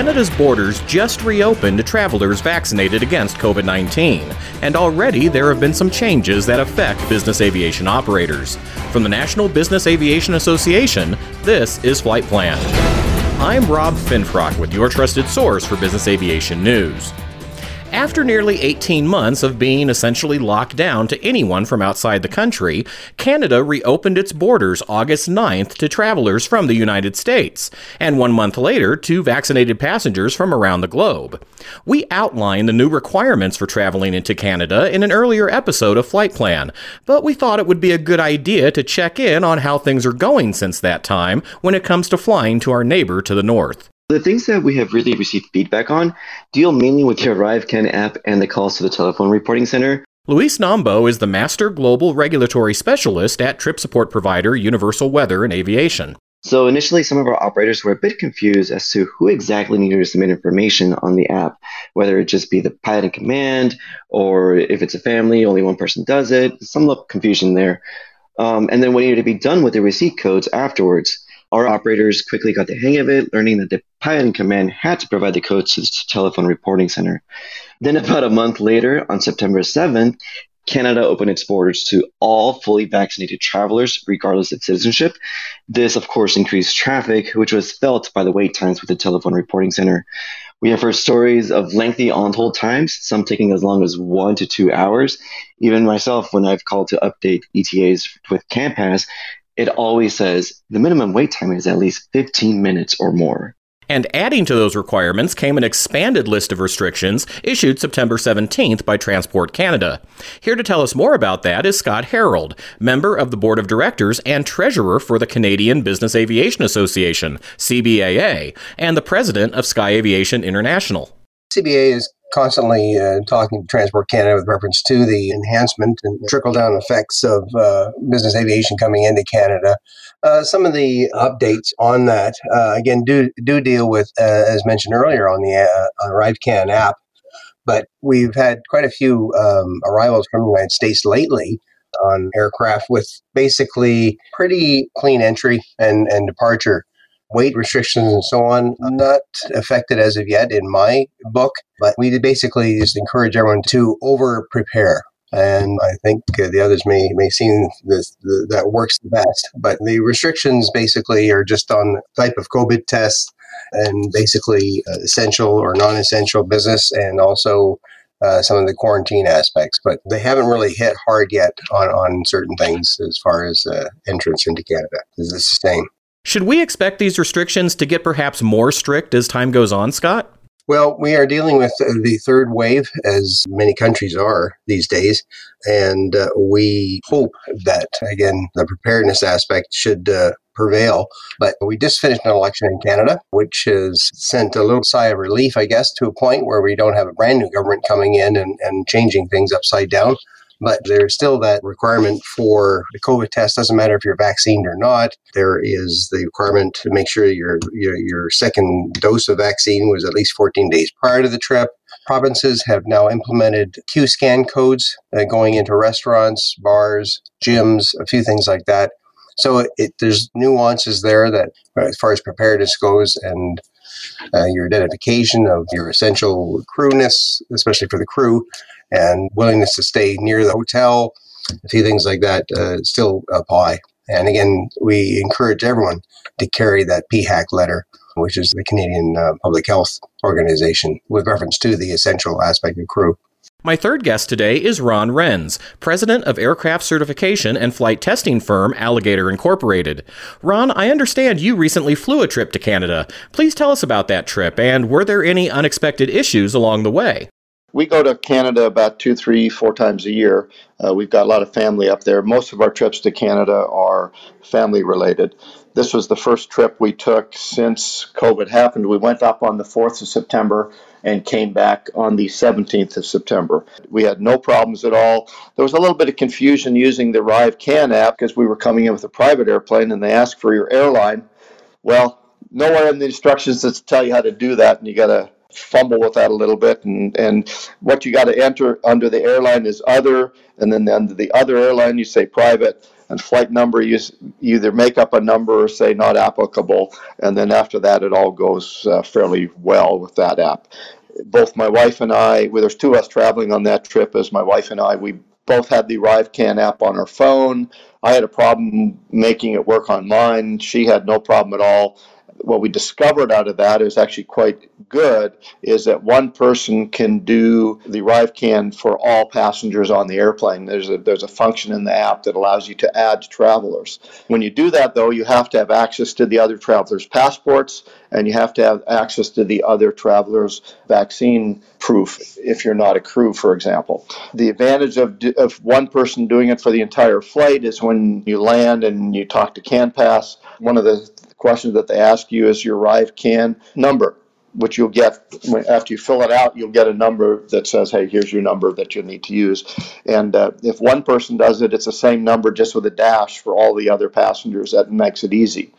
Canada's borders just reopened to travelers vaccinated against COVID 19, and already there have been some changes that affect business aviation operators. From the National Business Aviation Association, this is Flight Plan. I'm Rob Finfrock with your trusted source for business aviation news. After nearly 18 months of being essentially locked down to anyone from outside the country, Canada reopened its borders August 9th to travelers from the United States, and one month later to vaccinated passengers from around the globe. We outlined the new requirements for traveling into Canada in an earlier episode of Flight Plan, but we thought it would be a good idea to check in on how things are going since that time when it comes to flying to our neighbor to the north. The things that we have really received feedback on deal mainly with the ArriveCan app and the calls to the telephone reporting center. Luis Nambo is the Master Global Regulatory Specialist at trip support provider Universal Weather and Aviation. So initially, some of our operators were a bit confused as to who exactly needed to submit information on the app, whether it just be the pilot in command or if it's a family, only one person does it. Some confusion there. Um, and then what needed to be done with the receipt codes afterwards. Our operators quickly got the hang of it, learning that the in command had to provide the codes to the telephone reporting center. Then, about a month later, on September 7th, Canada opened its borders to all fully vaccinated travelers, regardless of citizenship. This, of course, increased traffic, which was felt by the wait times with the telephone reporting center. We have heard stories of lengthy on hold times, some taking as long as one to two hours. Even myself, when I've called to update ETAs with CanPass, it always says the minimum wait time is at least 15 minutes or more. And adding to those requirements came an expanded list of restrictions issued September 17th by Transport Canada. Here to tell us more about that is Scott Harold, member of the board of directors and treasurer for the Canadian Business Aviation Association, CBAA, and the president of Sky Aviation International. CBA is constantly uh, talking to Transport Canada with reference to the enhancement and trickle down effects of uh, business aviation coming into Canada. Uh, some of the updates on that, uh, again, do, do deal with, uh, as mentioned earlier, on the uh, ArriveCan app. But we've had quite a few um, arrivals from the United States lately on aircraft with basically pretty clean entry and, and departure weight restrictions and so on not affected as of yet in my book but we basically just encourage everyone to over prepare and I think the others may may seem this, the, that works the best. But the restrictions basically are just on type of COVID test and basically uh, essential or non-essential business, and also uh, some of the quarantine aspects. But they haven't really hit hard yet on on certain things as far as uh, entrance into Canada. Is this the same? Should we expect these restrictions to get perhaps more strict as time goes on, Scott? Well, we are dealing with the third wave, as many countries are these days, and uh, we hope that, again, the preparedness aspect should uh, prevail. But we just finished an election in Canada, which has sent a little sigh of relief, I guess, to a point where we don't have a brand new government coming in and, and changing things upside down. But there's still that requirement for the COVID test. Doesn't matter if you're vaccinated or not. There is the requirement to make sure your, your, your second dose of vaccine was at least 14 days prior to the trip. Provinces have now implemented Q scan codes uh, going into restaurants, bars, gyms, a few things like that. So it, there's nuances there that, as far as preparedness goes, and uh, your identification of your essential crewness, especially for the crew, and willingness to stay near the hotel, a few things like that uh, still apply. And again, we encourage everyone to carry that PHAC letter, which is the Canadian uh, Public Health Organization, with reference to the essential aspect of crew. My third guest today is Ron Renz, president of aircraft certification and flight testing firm Alligator Incorporated. Ron, I understand you recently flew a trip to Canada. Please tell us about that trip and were there any unexpected issues along the way? We go to Canada about two, three, four times a year. Uh, we've got a lot of family up there. Most of our trips to Canada are family related. This was the first trip we took since COVID happened. We went up on the 4th of September and came back on the 17th of September. We had no problems at all. There was a little bit of confusion using the ArriveCan app because we were coming in with a private airplane and they asked for your airline. Well, nowhere in the instructions does tell you how to do that, and you got to fumble with that a little bit. And, and what you got to enter under the airline is other, and then under the other airline, you say private. And flight number, you, you either make up a number or say not applicable. And then after that, it all goes uh, fairly well with that app. Both my wife and I, well, there's two of us traveling on that trip, as my wife and I, we both had the ArriveCan app on our phone. I had a problem making it work on mine. She had no problem at all what we discovered out of that is actually quite good is that one person can do the ArriveCan for all passengers on the airplane. There's a there's a function in the app that allows you to add travelers. When you do that though, you have to have access to the other travelers' passports and you have to have access to the other travelers' vaccine proof if you're not a crew, for example. The advantage of, of one person doing it for the entire flight is when you land and you talk to CanPass, one of the questions that they ask you is your ArriveCan number, which you'll get after you fill it out. You'll get a number that says, "Hey, here's your number that you need to use." And uh, if one person does it, it's the same number just with a dash for all the other passengers. That makes it easy.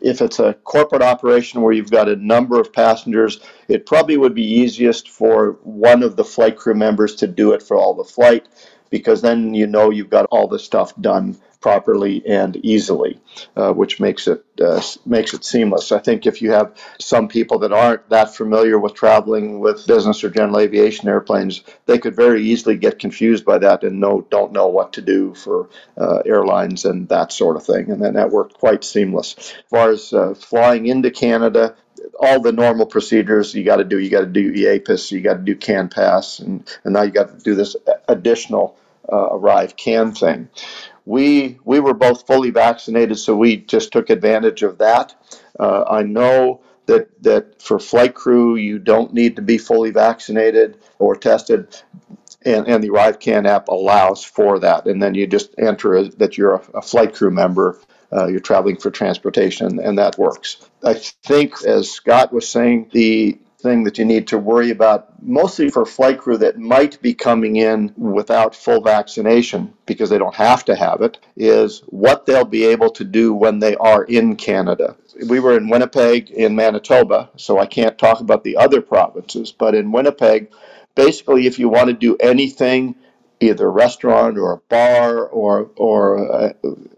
If it's a corporate operation where you've got a number of passengers, it probably would be easiest for one of the flight crew members to do it for all the flight because then you know you've got all the stuff done properly and easily, uh, which makes it uh, makes it seamless. I think if you have some people that aren't that familiar with traveling with business or general aviation airplanes, they could very easily get confused by that and know don't know what to do for uh, airlines and that sort of thing. And then that worked quite seamless. As far as uh, flying into Canada, all the normal procedures you got to do. You got to do EAPIS, you got to do CanPass, and, and now you got to do this additional uh, ArriveCan thing. We we were both fully vaccinated, so we just took advantage of that. Uh, I know that that for flight crew you don't need to be fully vaccinated or tested, and, and the ArriveCan app allows for that. And then you just enter a, that you're a, a flight crew member. Uh, you're traveling for transportation, and that works. I think, as Scott was saying, the thing that you need to worry about, mostly for flight crew that might be coming in without full vaccination because they don't have to have it, is what they'll be able to do when they are in Canada. We were in Winnipeg in Manitoba, so I can't talk about the other provinces, but in Winnipeg, basically, if you want to do anything, either a restaurant or a bar or or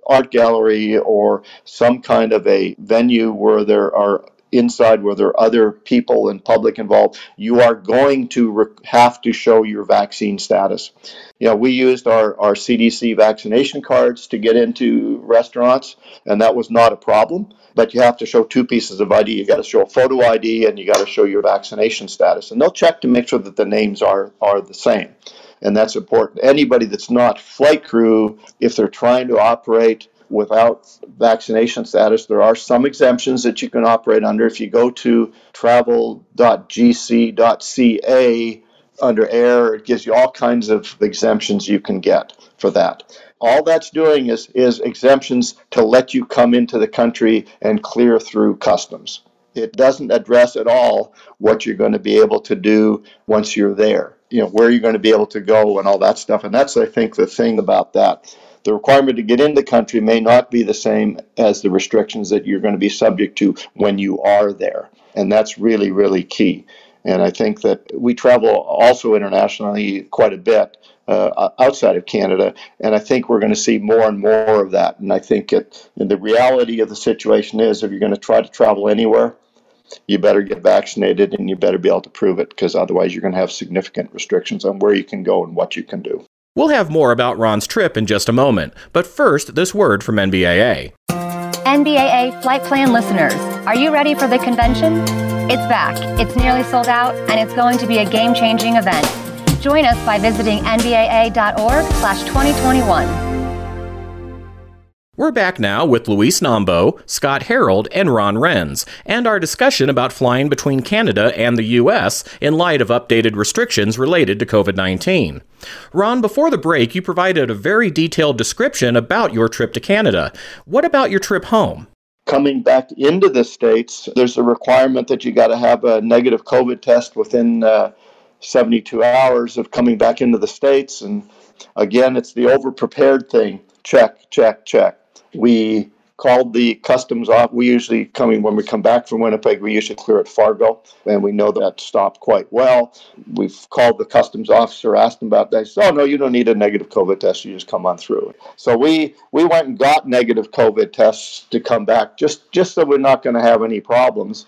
art gallery or some kind of a venue where there are inside where there are other people and public involved, you are going to have to show your vaccine status. You know, we used our, our CDC vaccination cards to get into restaurants, and that was not a problem. But you have to show two pieces of ID. You got to show a photo ID and you got to show your vaccination status. And they'll check to make sure that the names are, are the same. And that's important. Anybody that's not flight crew, if they're trying to operate without vaccination status. There are some exemptions that you can operate under. If you go to travel.gc.ca under air, it gives you all kinds of exemptions you can get for that. All that's doing is, is exemptions to let you come into the country and clear through customs. It doesn't address at all what you're going to be able to do once you're there. You know, where you're going to be able to go and all that stuff. And that's, I think, the thing about that the requirement to get in the country may not be the same as the restrictions that you're going to be subject to when you are there. And that's really, really key. And I think that we travel also internationally quite a bit uh, outside of Canada, and I think we're going to see more and more of that. And I think it, the reality of the situation is if you're going to try to travel anywhere, you better get vaccinated and you better be able to prove it because otherwise you're going to have significant restrictions on where you can go and what you can do. We'll have more about Ron's trip in just a moment, but first, this word from NBAA. NBAA Flight Plan listeners, are you ready for the convention? It's back, it's nearly sold out, and it's going to be a game changing event. Join us by visiting nbaa.org slash 2021. We're back now with Luis Nambo, Scott Harold, and Ron Renz, and our discussion about flying between Canada and the U.S. in light of updated restrictions related to COVID 19. Ron, before the break, you provided a very detailed description about your trip to Canada. What about your trip home? Coming back into the States, there's a requirement that you got to have a negative COVID test within uh, 72 hours of coming back into the States. And again, it's the over prepared thing check, check, check we called the customs off. We usually coming when we come back from Winnipeg, we usually clear at Fargo, and we know that stopped quite well. We've called the customs officer, asked him about that. He said, "Oh no, you don't need a negative COVID test. You just come on through." So we we went and got negative COVID tests to come back, just just so we're not going to have any problems.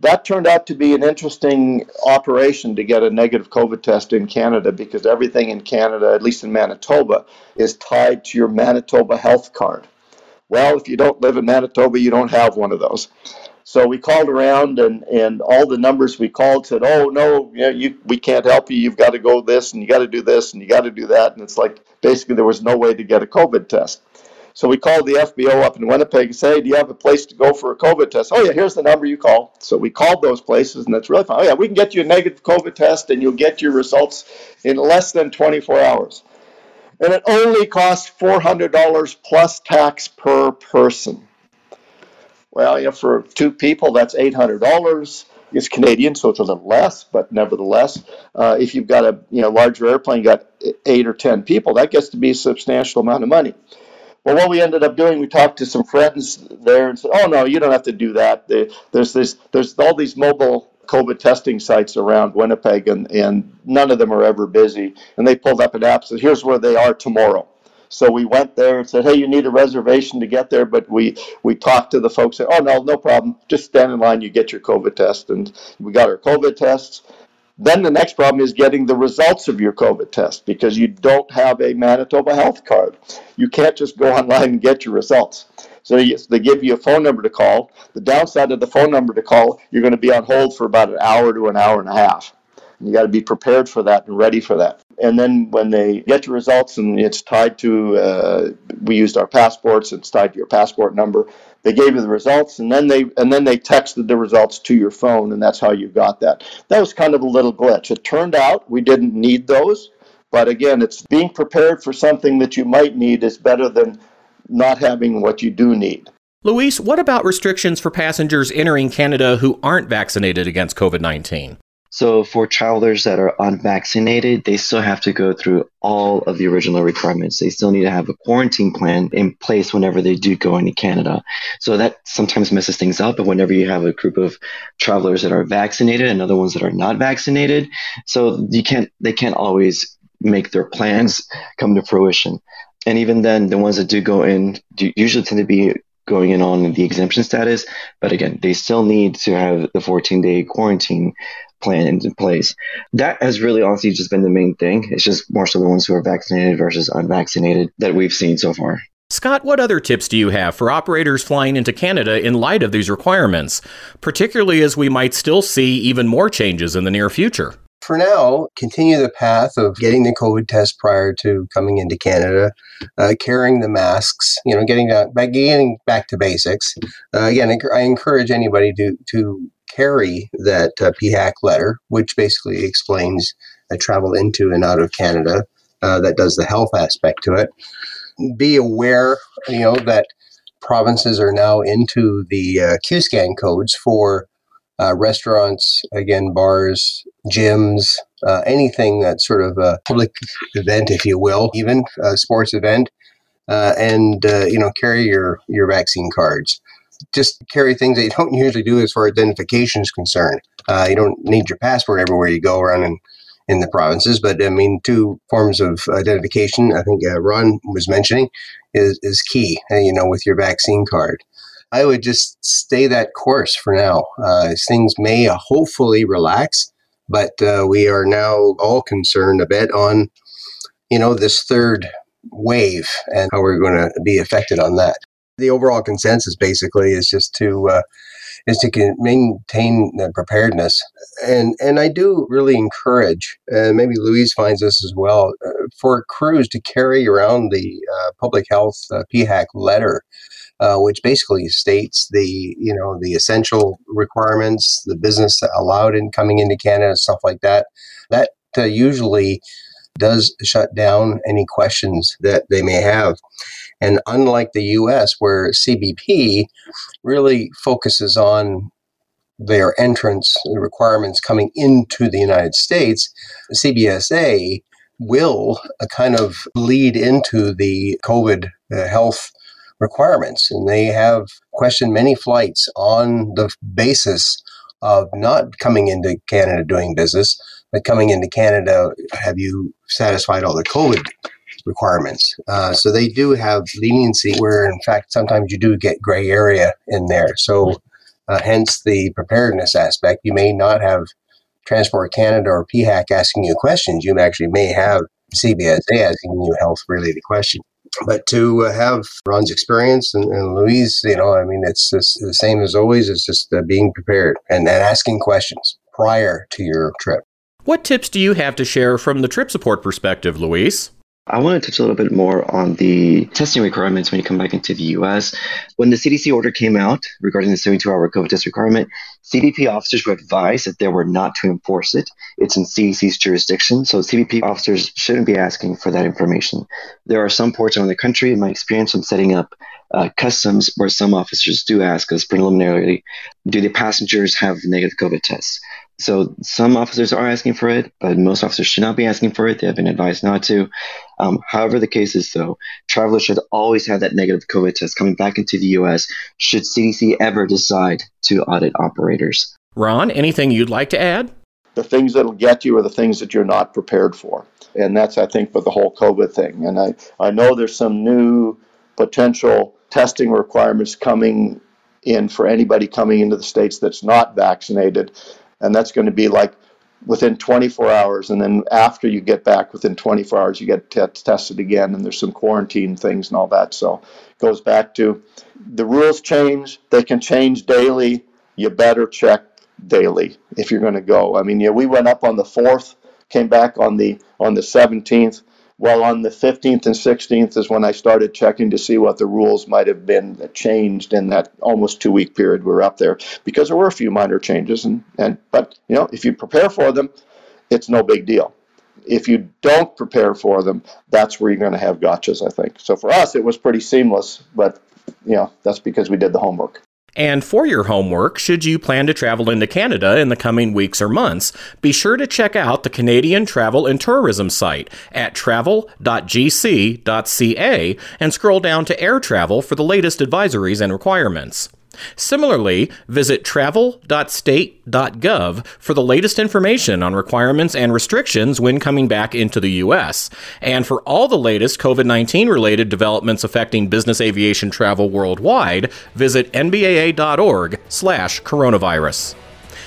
That turned out to be an interesting operation to get a negative COVID test in Canada because everything in Canada, at least in Manitoba, is tied to your Manitoba health card. Well, if you don't live in Manitoba, you don't have one of those. So we called around, and, and all the numbers we called said, "Oh no, you, you we can't help you. You've got to go this, and you got to do this, and you got to do that." And it's like basically there was no way to get a COVID test. So we called the FBO up in Winnipeg and said, hey, "Do you have a place to go for a COVID test?" Oh yeah, here's the number you call. So we called those places, and that's really fun. Oh yeah, we can get you a negative COVID test, and you'll get your results in less than 24 hours and it only costs $400 plus tax per person. Well, yeah, for two people, that's $800. It's Canadian, so it's a little less, but nevertheless, uh, if you've got a you know larger airplane, got eight or ten people, that gets to be a substantial amount of money. Well, what we ended up doing, we talked to some friends there and said, "Oh no, you don't have to do that. There's this, there's all these mobile COVID testing sites around Winnipeg, and, and none of them are ever busy. And they pulled up an app, said, here's where they are tomorrow. So we went there and said, hey, you need a reservation to get there, but we, we talked to the folks, said, oh, no, no problem. Just stand in line, you get your COVID test. And we got our COVID tests. Then the next problem is getting the results of your COVID test because you don't have a Manitoba health card. You can't just go online and get your results. So they give you a phone number to call. The downside of the phone number to call, you're going to be on hold for about an hour to an hour and a half. And you got to be prepared for that and ready for that. And then when they get your results and it's tied to, uh, we used our passports, it's tied to your passport number. They gave you the results, and then they and then they texted the results to your phone, and that's how you got that. That was kind of a little glitch. It turned out we didn't need those, but again, it's being prepared for something that you might need is better than not having what you do need. Luis, what about restrictions for passengers entering Canada who aren't vaccinated against COVID 19? So, for travelers that are unvaccinated, they still have to go through all of the original requirements. They still need to have a quarantine plan in place whenever they do go into Canada. So, that sometimes messes things up. But whenever you have a group of travelers that are vaccinated and other ones that are not vaccinated, so you can't, they can't always make their plans come to fruition and even then, the ones that do go in do usually tend to be going in on the exemption status. But again, they still need to have the 14 day quarantine plan in place. That has really honestly just been the main thing. It's just more so the ones who are vaccinated versus unvaccinated that we've seen so far. Scott, what other tips do you have for operators flying into Canada in light of these requirements, particularly as we might still see even more changes in the near future? For now, continue the path of getting the COVID test prior to coming into Canada, uh, carrying the masks, you know, getting back, getting back to basics. Uh, again, I encourage anybody to to carry that uh, PHAC letter, which basically explains travel into and out of Canada. Uh, that does the health aspect to it. Be aware, you know, that provinces are now into the uh, QScan codes for uh, restaurants, again, bars, gyms, uh, anything that's sort of a public event, if you will, even a sports event, uh, and uh, you know, carry your your vaccine cards. Just carry things that you don't usually do as far as identification is concerned. Uh, you don't need your passport everywhere you go around in, in the provinces, but I mean, two forms of identification. I think uh, Ron was mentioning is is key. you know, with your vaccine card. I would just stay that course for now. Uh, things may uh, hopefully relax, but uh, we are now all concerned a bit on, you know, this third wave and how we're going to be affected on that. The overall consensus basically is just to uh, is to maintain the preparedness, and and I do really encourage, and maybe Louise finds this as well, uh, for crews to carry around the uh, public health PHAC letter uh, which basically states the you know the essential requirements, the business allowed in coming into Canada, stuff like that. That uh, usually does shut down any questions that they may have. And unlike the US, where CBP really focuses on their entrance requirements coming into the United States, CBSA will uh, kind of lead into the COVID uh, health requirements. And they have questioned many flights on the basis of not coming into Canada doing business, but coming into Canada, have you satisfied all the COVID requirements? Uh, so they do have leniency where, in fact, sometimes you do get gray area in there. So, uh, hence the preparedness aspect. You may not have Transport Canada or PHAC asking you questions. You actually may have CBSA asking you health related questions. But to uh, have Ron's experience and, and, Louise, you know, I mean, it's, the same as always. It's just uh, being prepared and, and asking questions prior to your trip. What tips do you have to share from the trip support perspective, Louise? I want to touch a little bit more on the testing requirements when you come back into the US. When the CDC order came out regarding the 72 hour COVID test requirement, CBP officers were advised that they were not to enforce it. It's in CDC's jurisdiction, so CBP officers shouldn't be asking for that information. There are some ports around the country, in my experience, from setting up uh, customs where some officers do ask us preliminarily do the passengers have negative COVID tests? So some officers are asking for it, but most officers should not be asking for it. They have been advised not to. Um, however, the case is though, travelers should always have that negative COVID test coming back into the U.S. Should CDC ever decide to audit operators. Ron, anything you'd like to add? The things that'll get you are the things that you're not prepared for, and that's I think with the whole COVID thing. And I I know there's some new potential testing requirements coming in for anybody coming into the states that's not vaccinated and that's going to be like within 24 hours and then after you get back within 24 hours you get t- tested again and there's some quarantine things and all that. So it goes back to the rules change they can change daily you better check daily if you're going to go. I mean yeah we went up on the 4th came back on the on the 17th well, on the 15th and 16th is when I started checking to see what the rules might have been that changed in that almost two week period we were up there because there were a few minor changes. And, and but you know, if you prepare for them, it's no big deal. If you don't prepare for them, that's where you're going to have gotchas, I think. So for us, it was pretty seamless, but you know, that's because we did the homework. And for your homework, should you plan to travel into Canada in the coming weeks or months, be sure to check out the Canadian Travel and Tourism site at travel.gc.ca and scroll down to air travel for the latest advisories and requirements. Similarly, visit travel.state.gov for the latest information on requirements and restrictions when coming back into the U.S. And for all the latest COVID 19 related developments affecting business aviation travel worldwide, visit nbaa.org slash coronavirus.